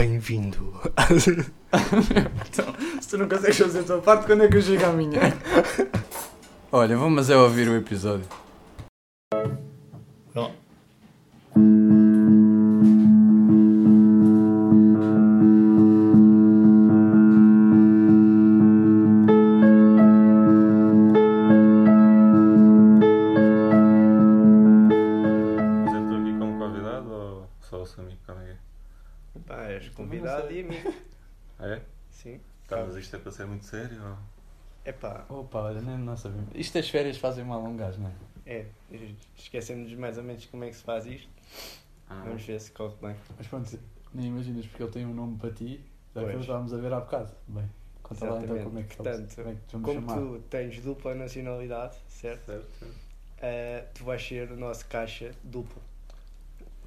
Bem-vindo. então, se tu não consegues fazer a tua parte, quando é que eu chego à minha? Olha, vamos é ouvir o episódio. Opa, olha, nem nós sabemos. Isto as férias fazem mal a um gajo, não é? é. Esquecemos mais ou menos como é que se faz isto. Ah, Vamos ver se corre bem. Mas pronto, nem imaginas porque ele tem um nome para ti, já que estávamos a ver há bocado. Bem, conta lá então Exatamente. como é que Portanto, como é que Como chamar. tu tens dupla nacionalidade, certo? certo, certo. Ah, tu vais ser o nosso caixa duplo.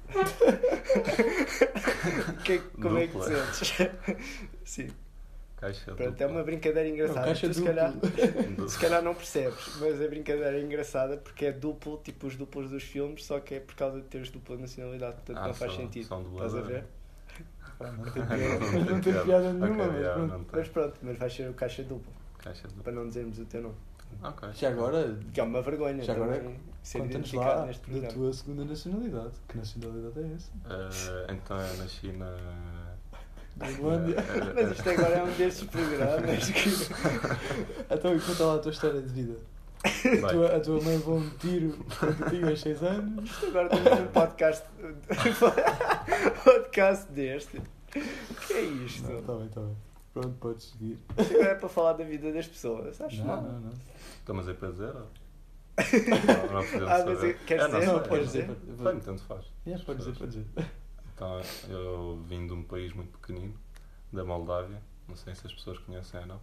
Que- como é que te Dupla. sentes? Sim, Caixa pronto, é dupla. uma brincadeira Não, engraçada. caixa tu, se, duplo. calhar, se calhar não percebes, mas a brincadeira é engraçada porque é duplo, tipo os duplos dos filmes, só que é por causa de teres dupla nacionalidade, portanto Ah, não faz só- sentido. só um Estás a ver? Não tem piada, Não não tem piada nenhuma, Ok, mas já, pronto. não. Mas pronto, mas vais ser o caixa duplo, Caixa dupla. para não dizermos o teu nome. Ok. Já agora, Que é uma vergonha Já agora, conta-nos identificado lá neste da tua segunda nacionalidade. Que nacionalidade é essa? Ah, então é na Da Irlândia. Ah, Mas isto agora é um desses programas que. Então, e conta lá a tua história de vida. A tua, a tua mãe levou um tiro quando tinhas 6 anos. Isto agora temos um podcast. podcast deste. O que é isto? Não, tá bem, tá bem. Pronto, podes seguir. Isto agora é para falar da vida das pessoas. Acho Não, mal. não, não. Então, mas é para dizer? Ou... Não, não podemos Ah, mas saber. queres É, dizer? Não, é, podes dizer. Bem, tanto faz. Yeah, pode dizer, pode dizer. Então, eu vim de um país muito pequenino, da Moldávia. Não sei se as pessoas conhecem ou não.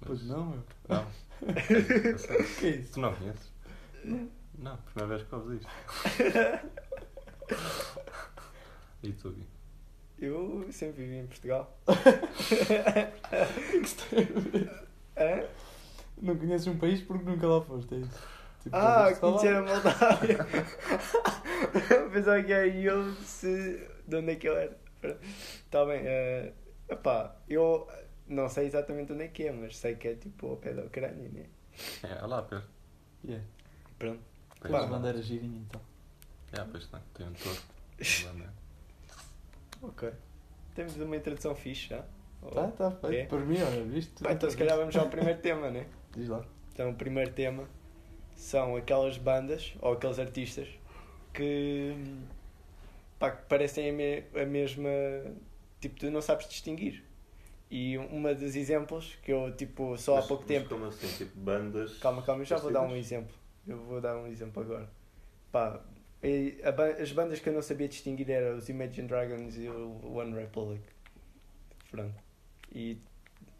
mas- Pois não, meu. Não. É. O que é isso? Tu não conheces? Não, primeira vez que ouves isto. E tu, Gui? Eu sempre vivi em Portugal. Hã? Não conheces um país porque nunca lá foste, é isso? Tipo, Ah, conhecer a. Moldávia. Pensava que era eu se. De onde é que eu era? Está bem. eh, epá, eu não sei exatamente onde é que é, mas sei que é tipo ao pé da Ucrânia, né? É, é lá perto. Yeah. Pronto. Tem Pá, Pá. a bandeira girinha então. É, pois tem. Tem um touro. Uma Ok. Temos uma introdução fixe já. Tá, tá feito. É? Por mim, olha, viste? Pá, então se calhar vamos ao primeiro tema, né? Diz lá. Então o primeiro tema são aquelas bandas ou aqueles artistas que, pá, que parecem a, me- a mesma. Tipo, tu não sabes distinguir. E uma dos exemplos que eu, tipo, só há Mas- pouco mas tempo. como assim? Tipo, bandas. Calma, calma, eu já vou dar um exemplo. Eu vou dar um exemplo agora. Pá, e as bandas que eu não sabia distinguir eram os Imagine Dragons e o One Republic. Pronto. E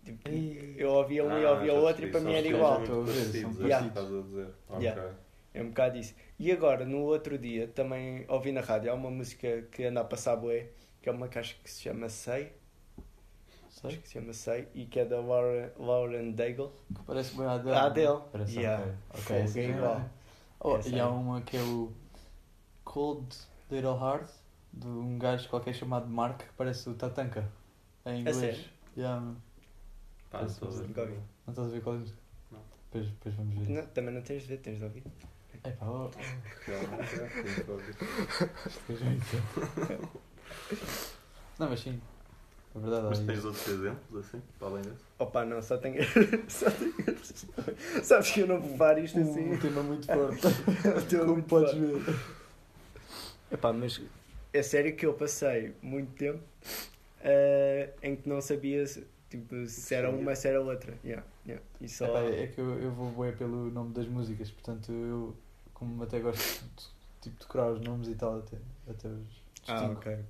tipo, eu ouvia um e Ah, ouvia já o outro e para mim era igual. são é isso parecidos. que estás a dizer. Ok. Yeah. É um bocado isso. E agora, no outro dia, também ouvi na rádio, há uma música que anda a passar bué, que é uma caixa que se chama Sei, acho Sei. que se chama Sei, e que é da Laura, Lauren Daigle. Que parece bem a Adele. A Adele. Parece Yeah. ok. Ok, Fogo, essa é igual. Oh, e é. há uma que é o Cold Little Heart, de um gajo qualquer chamado Mark, que parece o Tatanka. Em inglês. sério? Yeah. Pá, Parece estou a ver. Não estás a ver qual é a música? Não. Depois, depois vamos ver. Não, também não tens de ver, tens de ouvir. Epá, Realmente, já, tenho que ouvir. isto é jeito. Não, mas sim. É verdade. Mas tens isso. outros exemplos assim, para além desse? Opa, não, só tenho. só tenho. Sabes que eu não vou levar isto assim. Um tema muito forte. Um tema Como muito podes forte. ver. Epá, mas é sério que eu passei muito tempo eh, em que não sabia se, tipo, se era uma, se era outra. Yeah, yeah. E só... Epá, é que eu, eu vou bué pelo nome das músicas, portanto eu, como até gosto de tipo, decorar os nomes e tal, até, até os Ah, distingo. ok.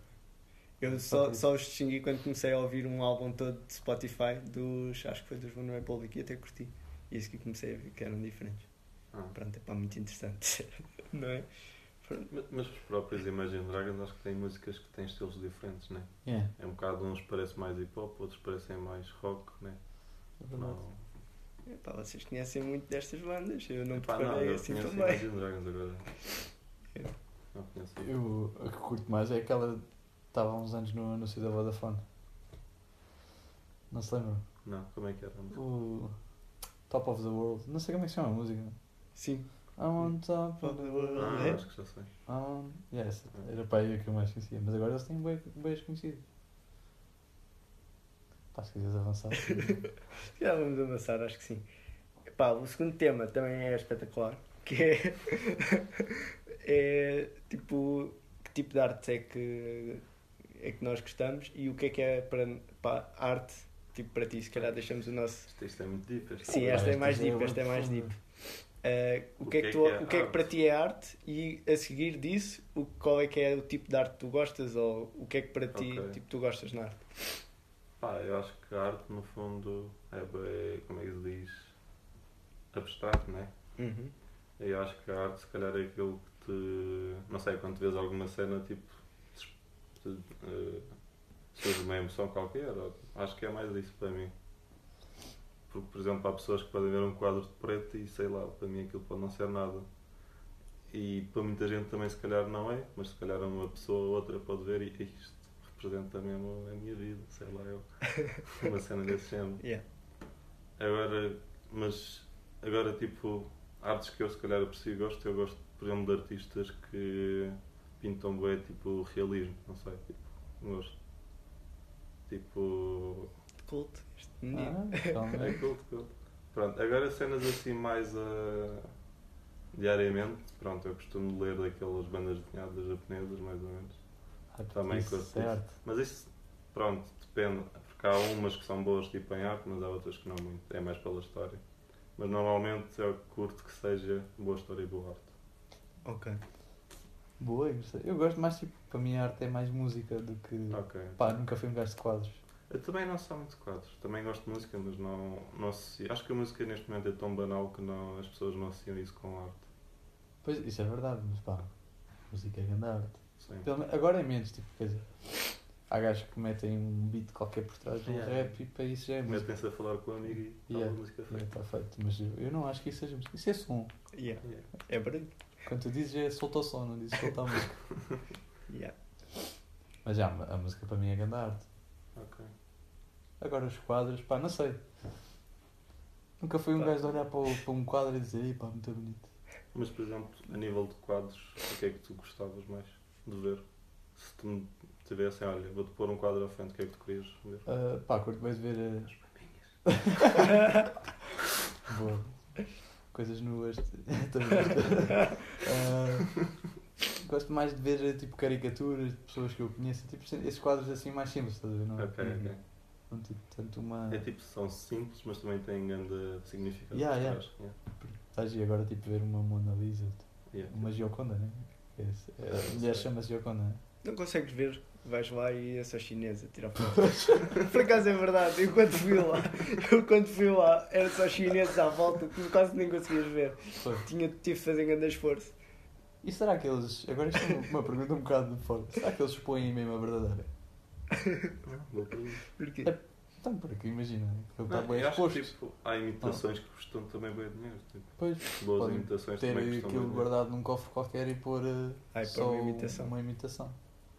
Eu Só só, só os distingui quando comecei a ouvir um álbum todo de Spotify dos. Acho que foi dos One Republic e até curti. E isso que comecei a ver que eram diferentes. Ah. Pronto, é pá, muito interessante. não é? Mas- Mas os próprios Imagine Dragons acho que têm músicas que têm estilos diferentes, né? Yeah, É um bocado, uns parecem mais hip hop, outros parecem mais rock, né? é. Não, Epá, vocês conhecem muito destas bandas. Eu não Pá, preparei não, eu assim conheço também. Imagine Dragons agora. É. Não conheço. Eu, a que curto mais é aquela Estava há uns anos no anúncio da Vodafone. Não se lembra? Não, como é que era? O Top of the World. Não sei como é que se chama a música. Sim. I'm on top of the world. Ah, É? acho que já sei. On... Yes, era para aí a que eu mais conhecia. Mas agora eles têm bem, bem conhecidos. Pá, se quiseres avançar. Já vamos avançar, acho que sim. Pá, o segundo tema também é espetacular, que é, é tipo que tipo de arte é que é que nós gostamos e o que é que é para pá, arte tipo para ti, se calhar deixamos o nosso Isto, isto é muito deep. este Sim, esta é mais já é deep, esta é mais deep. Uh, o, que é que tu, o que é que para ti é arte e a seguir disso o, qual é que é o tipo de arte que tu gostas ou o que é que para ti Ok. tipo, tu gostas na arte? Pá, eu acho que a arte, no fundo, é bem, como é que se diz, abstrato, não é? Uhum. Eu acho que a arte, se calhar, é aquilo que te. Não sei, quando vês alguma cena, tipo. te- eh, surge uma emoção qualquer. Acho que é mais isso para mim. Porque, por exemplo, há pessoas que podem ver um quadro de preto e sei lá, para mim aquilo pode não ser nada. E para muita gente também, se calhar, não é, mas se calhar uma pessoa ou outra pode ver e "Ei, isto representa mesmo a minha vida, sei lá, eu. uma cena desse género. Yeah. Agora, mas agora tipo, artes que eu se calhar aprecio e gosto, eu gosto, por exemplo, de artistas que pintam bem tipo realismo, não sei, tipo, gosto. Tipo. Culto, este menino. Ah. É culto, culto. Pronto, agora cenas assim mais ah, diariamente, pronto, eu costumo ler daquelas bandas desenhadas japonesas mais ou menos. Ah, Também isso curto é arte. Mas isso, pronto, depende. Porque há umas que são boas tipo em arte, mas há outras que não muito. É mais pela história. Mas normalmente eu curto que seja boa história e boa arte. Ok. Boa, eu gostei. Eu gosto mais, tipo, para mim a arte é mais música do que. Ok. Pá, nunca fui um gajo de quadros. Eu também não sou muito de quadros. Também gosto de música, mas não, não associo. Acho que a música neste momento é tão banal que não, as pessoas não associam isso com arte. Pois, isso é verdade, mas pá, música é grande arte. Sim. Pelo agora é menos, tipo, quer dizer, há gajos que metem um beat qualquer por trás do Yeah. rap e para isso já é música. Metem-se a falar com o amigo e Yeah. fala música feita. Está feito, mas eu, eu não acho que isso seja música. Isso é som. Yeah. Yeah. É barulho. Quando tu dizes é solta o som, não dizes solta a música. Yeah. Mas já, a música para mim é grande arte. Ok. Agora os quadros, pá, não sei. Nunca fui um Tá. gajo de olhar para, o- para um quadro e dizer, "Ih, pá, muito bonito. Mas, por exemplo, a nível de quadros, o que é que tu gostavas mais de ver? Se tu me tivessem, olha, vou-te pôr um quadro à frente, o que é que tu querias ver? Ah, pá, curto mais ver. ah, Boa. Coisas nuas. Ah, gosto mais de ver tipo caricaturas de pessoas que eu conheço, tipo esses quadros assim mais simples, estás a ver? Não, Ok, ok. não tipo tanto uma. É tipo, são simples, mas também têm grande significado. Yeah, yeah. Yeah. Estás e agora tipo ver uma Mona Lisa, Yeah. uma Gioconda, né? Esse- é- A mulher chama-se né? Não consegues ver, vais lá e é só chinesa tirar fotos. Por acaso é verdade, eu quando fui lá, eu quando fui lá, era só chineses à volta, tu quase nem conseguias ver. Foi. Tinha, tive de fazer grande esforço. E será que eles. Agora isto é uma- pergunta um bocado de fora. Será que eles expõem mesmo a verdadeira? Boa pergunta. Porquê? É- Então, porque imagina, ele está bem eu acho que, exposto. tipo, há imitações que custam também bem dinheiro. Tipo, Pois, boas Podem imitações ter também custam aquilo guardado num cofre qualquer e pôr uh, Ai, só uma imitação. uma imitação.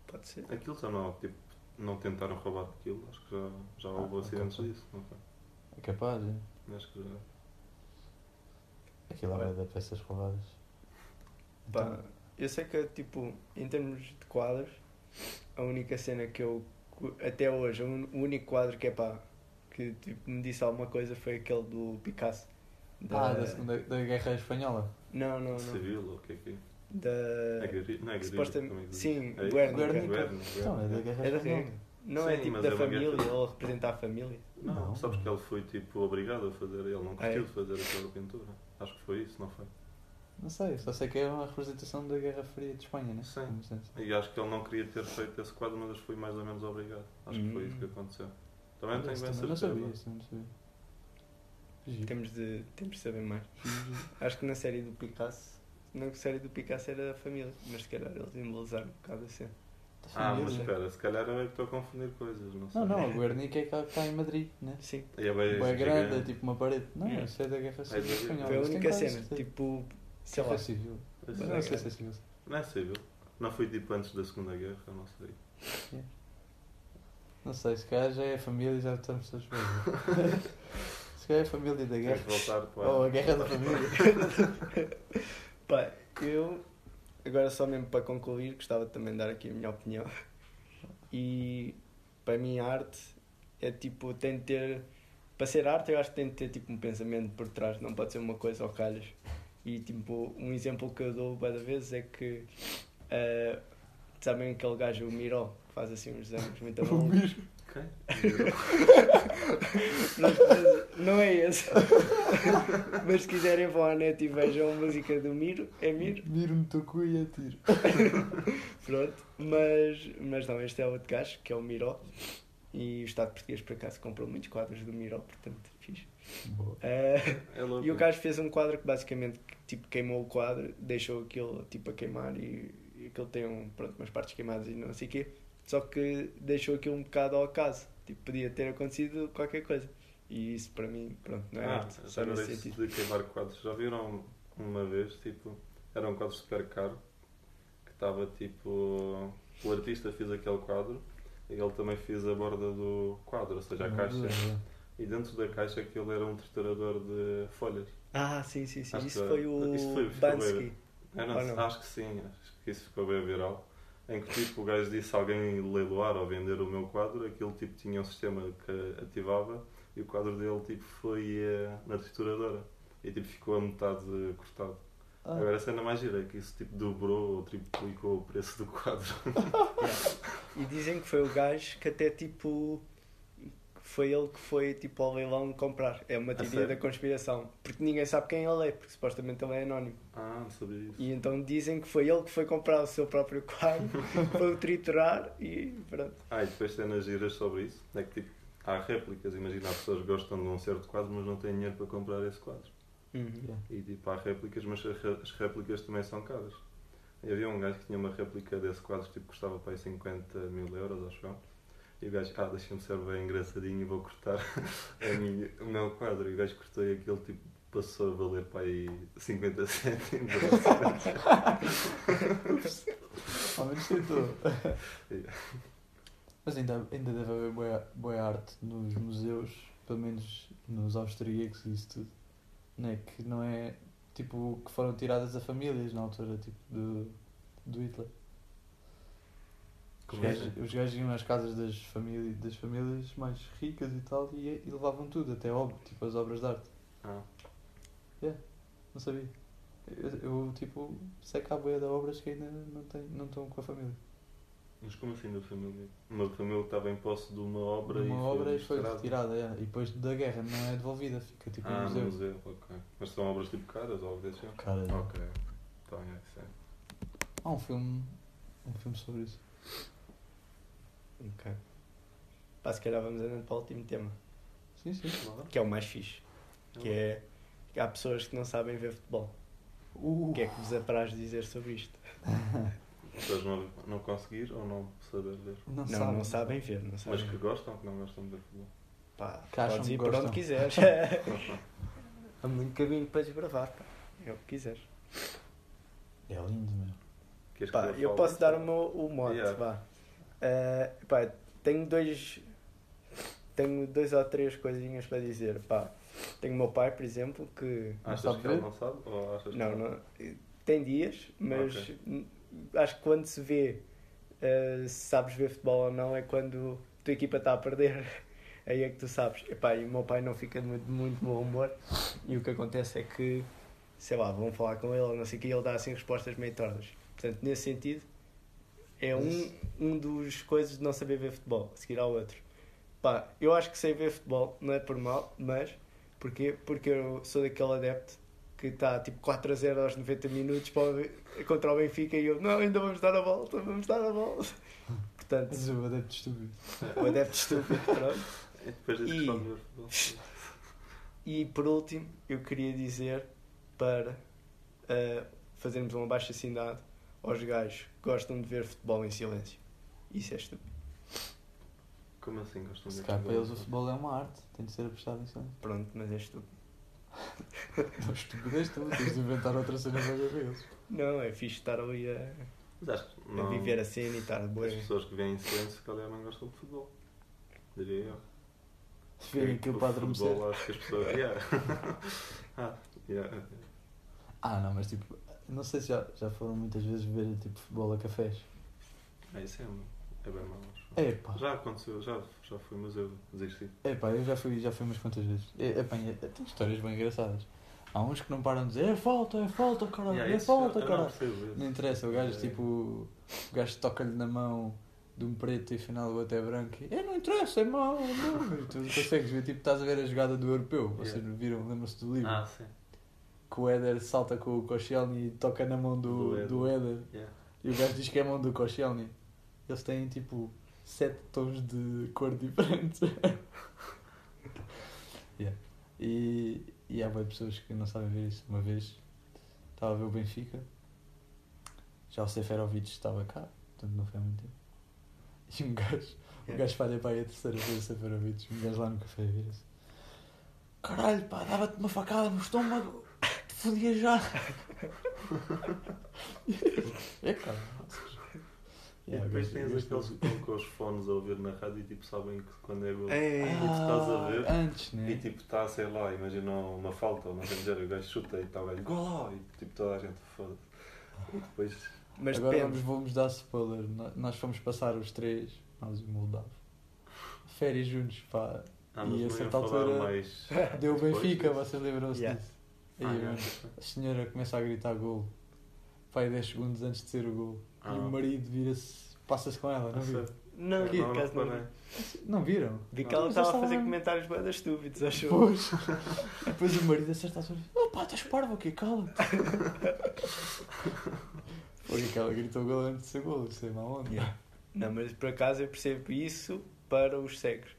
Pode ser. Aquilo já não, tipo, não tentaram roubar aquilo, acho que já, já houve Ah, acidentes ok. disso, não foi? É capaz, é? Acho que já. Aquilo é da peças roubadas. Pá, Então, eu sei que, tipo, em termos de quadros, a única cena que eu, até hoje, o un- o único quadro que é pá, que tipo, me disse alguma coisa foi aquele do Picasso. Ah, da, segunda, da Guerra Espanhola. Não, não, não. Civil, ou o que é que é? Da... É guerri- não é guerrilha, supostamente- diz. sim, é? Guernica. Guernica. Guernica, Então, é da Guerra É da Espanhola. Não é Sim, tipo mas da é família, guerra. ele representa a família. Não, Não. sabes que ele foi tipo obrigado a fazer, ele não é? curtiu de fazer aquela pintura. Acho que foi isso, não foi? Não sei, só sei que é uma representação da Guerra Fria de Espanha, né? Sim. E acho que ele não queria ter feito esse quadro, mas foi mais ou menos obrigado. Acho que foi Hum. isso que aconteceu. Também não tenho bem também não certeza. sabia, isso não sabia. Giro. Temos de, temos de saber mais. Acho que na série do Picasso, na série do Picasso era a família, mas se calhar eles embelezaram um bocado a cena. Ah, mas espera, se calhar eu é que estou a confundir coisas, não sei. Não, não, o Guernica é que está em Madrid, né? Sim, E é bem, grande, é tipo uma parede. Não, Yeah. isso é da Guerra Civil de- Espanhola. foi a única cena. certeza. Tipo, sei lá. Civil. Mas sei. não sei se é civil. Não é civil. Não foi tipo antes da Segunda Guerra, eu não sei. Yeah. Não sei, se calhar já é a família e já estamos todos bem. se calhar é a família da guerra. voltar para. Ou a guerra da família. Pá, eu, agora só mesmo para concluir, gostava também de dar aqui a minha opinião. E para mim, a arte é tipo, tem de ter. Para ser arte, eu acho que tem de ter tipo um pensamento por trás, não pode ser uma coisa ao calhas. E tipo, um exemplo que eu dou várias vezes é que. eh, sabem aquele gajo, o Miró, que faz assim uns desenhos muito bons. Não é esse. mas se quiserem vão à net e vejam a música do Miro, é Miro. Miro no teu cu e atiro. Pronto, mas, mas não, este é outro gajo, que é o Miró. E o Estado português, por acaso, comprou muitos quadros do Miró, portanto, É louco. e o gajo fez um quadro que basicamente tipo, queimou o quadro, deixou aquilo tipo, a queimar e, e aquilo tem um, pronto, umas partes queimadas e não sei o quê. Só que deixou aquilo um bocado ao acaso. Tipo, podia ter acontecido qualquer coisa. E isso para mim, pronto, não é Ah, arte. Só já nesse disse sentido. de queimar quadros. Já viram uma vez, tipo, era um quadro super caro que estava tipo. O artista fez aquele quadro e ele também fez a borda do quadro, ou seja, a caixa. E dentro da caixa aquilo era um triturador de folhas. Ah, sim, sim, sim. Acho Isso que- foi o isso foi- ficou Bansky. Eu não não? acho que sim, acho que isso ficou bem viral. Em que tipo, o gajo disse a alguém leiloar ou vender o meu quadro, aquilo tipo tinha um sistema que ativava e o quadro dele tipo foi eh, na trituradora e tipo ficou a metade cortado. Ah, Agora a cena mais gira é que isso tipo dobrou ou triplicou o preço do quadro. E dizem que foi o gajo que até tipo. Foi ele que foi tipo ao leilão comprar. É uma teoria da conspiração. Porque ninguém sabe quem ele é, porque supostamente ele é anónimo. Ah, não sabia isso. E então dizem que foi ele que foi comprar o seu próprio quadro para o triturar e pronto. Ah, e depois cenas giras sobre isso. É que tipo, há réplicas, imagina, as pessoas gostam de um certo quadro mas não têm dinheiro para comprar esse quadro. yeah. E tipo, há réplicas, mas as réplicas também são caras. E havia um gajo que tinha uma réplica desse quadro que tipo, custava para aí 50 mil euros, acho eu. E o gajo, ah, deixa-me ser bem engraçadinho e vou cortar minha, o meu quadro. E o gajo cortou e aquele tipo passou a valer para aí 50 cêntimos. Ao menos tentou. Mas ainda, ainda deve haver boa, boa arte nos museus, pelo menos nos austríacos e isso tudo. Né? Que não é tipo que foram tiradas a famílias na altura tipo, do, do Hitler. Os gajos, os gajos iam às casas das famílias, das famílias mais ricas e tal e, e levavam tudo, até obra, tipo as obras de arte. Ah, Não sabia. Eu, eu, tipo sei que há boia de obras que ainda não, tem, não estão com a família. mas como assim da família? Uma família que estava em posse de uma obra Uma e obra e foi retirada? é. e depois da guerra não é devolvida, fica tipo Ah, no museu. museu, ok. Mas são obras tipo caras ou algo desse género? Cara, Ok. Então, é, é. Há um filme, um filme sobre isso. Ok. Pá, se calhar vamos andando para o último tema, Sim, sim. que é o mais fixe. Que é que há pessoas que não sabem ver futebol. Uh, O que é que vos apraz dizer sobre isto? Pessoas não, não conseguir ou não saber ver. não, Não, sabe. não sabem ver, não Mas sabem. que gostam ou que não gostam de ver futebol? Pá, Que acham podes ir por gostam. onde quiseres. Há muito caminho para desbravar, pá. É o que quiseres. É lindo, meu. Que Pá, eu posso dar o meu o mote, Yeah. vá. Eh, pá, tenho dois. Tenho dois ou três coisinhas para dizer. Pá, tenho o meu pai, por exemplo, que. Não Achas sabe que ele não sabe? Ou achas que Não, não. Tem dias, mas Ok. n- acho que quando se vê eh, se sabes ver futebol ou não é quando a tua equipa está a perder. Aí é que tu sabes. Epá, e o meu pai não fica de muito, muito bom humor. E o que acontece é que, sei lá, vão falar com ele ou não sei o que, e ele dá assim respostas meio tortas. Portanto, nesse sentido, é um, um dos coisas de não saber ver futebol, a seguir ao outro. Pá, eu acho que sei ver futebol, não é por mal, mas porquê? Porque eu sou daquele adepto que está tipo 4 a 0 aos 90 minutos para o- contra o Benfica e eu, não, ainda vamos dar a volta, vamos dar a volta. Portanto, Mas o adepto estúpido. o adepto estúpido, pronto. E depois E- futebol. E por último, eu queria dizer para eh, fazermos uma baixa assinado aos gajos que gostam de ver futebol em silêncio. Isso é estúpido. Como assim gostam de Se ver calhar para eles o futebol? é uma arte, tem de ser apostado em silêncio. Pronto, mas é estúpido. Não, estupidez tu, tens de inventar outra cena para ver eles. Não, é fixe estar ali a, Mas acho que a não. viver a cena e estar As boa. pessoas que vêm em silêncio, se calhar não gostam de futebol. diria eu. Se virem aquilo O para adormecer. futebol, acho que as pessoas. Yeah. ah, yeah. Ah, não, mas tipo, não sei se já, já foram muitas vezes ver tipo futebol a cafés. É isso é, é bem mau. É pá, Já aconteceu, já, já fui, mas eu desisti. é pá, eu já fui, já fui umas quantas vezes. É, é, pá, é, tem histórias bem engraçadas. Há uns que não param de dizer é falta, é falta, caralho, Yeah, é falta, eu não caralho. isso. Não interessa, o gajo É. tipo. O gajo toca-lhe na mão de um preto e afinal o outro é branco. e, É, não interessa, é mau, não. Tu consegues ver, tipo, estás a ver a jogada do europeu. Vocês Yeah. viram, lembram-se do livro? Ah, sim. Que o Éder salta com o Koscielny e toca na mão do, Do do Éder. Yeah. E o gajo diz que é a mão do Koscielny. Eles têm tipo sete tons de cor diferentes. Yeah. E, e há bem pessoas que não sabem ver isso. Uma vez estava a ver o Benfica, já o Seferovic estava cá, portanto não foi há muito tempo. E um gajo, o Yeah. gajo falha para aí a terceira vez o Seferovic, um gajo lá no café vira-se. Caralho, pá, dava-te uma facada no estômago, fodia já. é cara. E depois tens aqueles que estão com os fones a ouvir na rádio e tipo sabem que quando é gol. Ei, E tu estás a ver? Antes, né? E tipo está, sei lá, imagina uma falta sei dizer, o gajo chuta e está o gajo gol e tipo toda a gente foda-se. E depois. Mas Agora vamos, vamos dar spoiler. Nós fomos passar os três, nós e o Moldavo, férias juntos, pá. Ah, E mas a certa altura- mais. Deu Benfica, disso. vocês lembram-se Yeah. disso? E Ah, mano, já. a senhora começa a gritar gol. Pai, 10 segundos antes de ser o gol. Ah. E o marido vira-se, passa-se com ela, não Ah, viram? sério? Não, Aqui, por acaso não. reparei. Não viram? Vi que Não, ela estava a fazer comentários bem estúpidos, acho eu. Pois. E depois o marido a certa altura Oh pá, estás parvo aqui, cala-te. Foi que ela gritou gol antes de ser gol, é má onda. Yeah. Não, mas por acaso eu percebo isso para os cegos.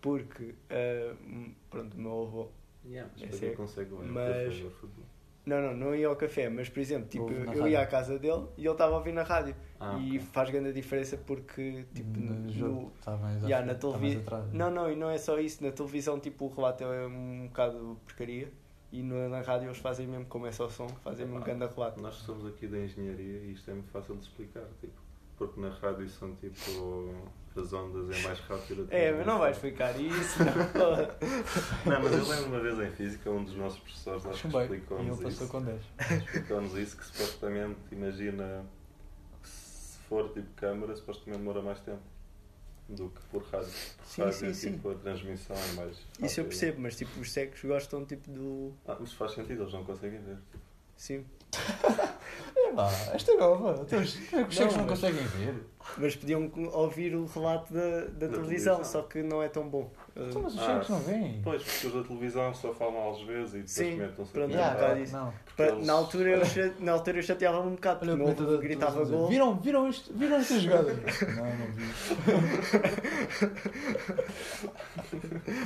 Porque, ah, hum, pronto, o meu avô. Yeah, mas É para quem consegue ver Mas- café, ver futebol. Não, não, não ia ao café, mas por exemplo, tipo, eu rádio. ia à casa dele e ele estava a ouvir na rádio. Ah, e ok. faz grande diferença porque, tipo, no, no, jogo está mais, à Yeah, na frente, está mais televi- atrás. Não, não, e não é só isso. Na televisão, tipo, o relato é um bocado porcaria. E no- na rádio eles fazem mesmo, como é só som, fazem mesmo um grande relato. Nós somos aqui da engenharia e isto é muito fácil de explicar, tipo, porque na rádio são tipo as ondas é mais rápido. É, mas não vais explicar isso, não. Não, mas eu lembro uma vez em física, um dos nossos professores acho que explicou-nos isso. com 10. Explicou-nos isso que supostamente, imagina, que se for tipo câmara, supostamente demora mais tempo do que por rádio. Por Sim, rádio, sim, sim. tipo, a transmissão é mais. Isso eu percebo, mas tipo, os secos gostam tipo do. Ah, mas faz sentido, eles não conseguem ver. Sim. É lá, esta é nova. Então, os cegos não mas- conseguem ver. Mas podiam ouvir o relato da, da, televisão, televisão. só que não é tão bom. Então, mas os Ah, cegos não vêm. Pois, porque os da televisão só falam às vezes e depois Sim, comentam-se pronto, a é isso. não. Eles- Na altura, eu, cha- na altura eu chateava-me um bocado, Olha, porque o não comentador gritava dizer, gol. Viram, viram, isto, viram esta jogada? não, não vi.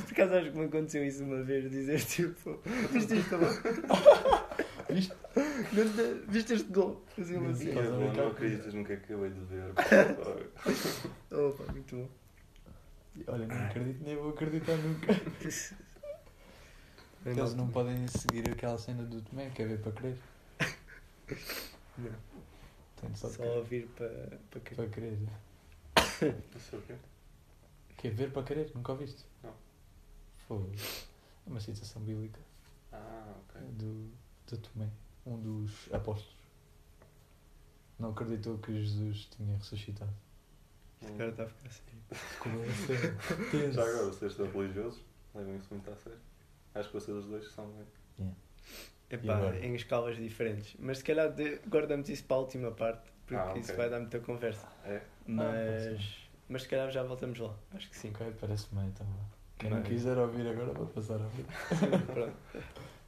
Por acaso acho que me aconteceu isso uma vez, dizer tipo, viste isto agora? Viste? Não te- Viste este gol? Fazia-me Não assim. é brincar não comigo? acreditas no que acabei de ver. Opa, muito bom. Olha, não acredito, nem vou acreditar nunca. Eles não podem seguir aquela cena do Tomé, que é ver para querer. Não. Só Só ouvir para, para que... Para querer. Não sei o quê. Que é ver para querer? Nunca ouviste? Não. Foi. É uma citação bíblica Ah, ok. do, do Tomé, um dos apóstolos. Não acreditou que Jesus tinha ressuscitado. Este cara está a ficar sério. Sério. Tenso. Já agora, vocês estão religiosos? Levam isso muito a sério. Acho que vocês os dois são bem. E Epá, em escalas diferentes. Mas se calhar de- guardamos isso para a última parte, porque Ah, ok. isso vai dar muita conversa. É? Mas, mas se calhar já voltamos lá. Acho que sim. Ok, parece bem, então. Quem não quiser ouvir agora, vou passar a ouvir. pronto.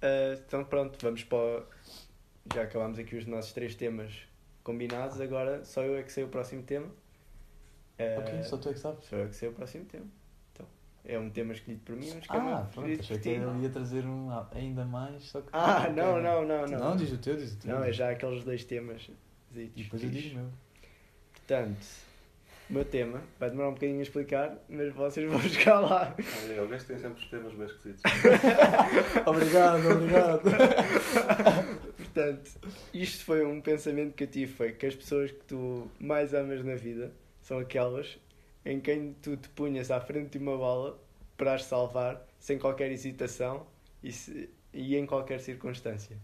Então, ah, então pronto, vamos para. Já acabámos aqui os nossos três temas combinados, agora só eu é que sei o próximo tema. Ah, ok, só tu é que sabes. Sou eu que sei o próximo tema. Então, é um tema escolhido por mim, um esquema Ah, pronto, escolhido achei que ele ia trazer um ainda mais, só que... Ah, não, não, não, não. Não, diz o teu, diz o teu. Não, é já aqueles dois temas. E depois eu digo meu. Portanto, o meu tema vai demorar um bocadinho a explicar, mas vocês vão chegar lá. Olha, o gajo tem sempre os temas bem esquisitos. obrigado, obrigado. Portanto, isto foi um pensamento que eu tive, foi que as pessoas que tu mais amas na vida são aquelas em quem tu te punhas à frente de uma bola para as salvar sem qualquer hesitação e, se- e em qualquer circunstância?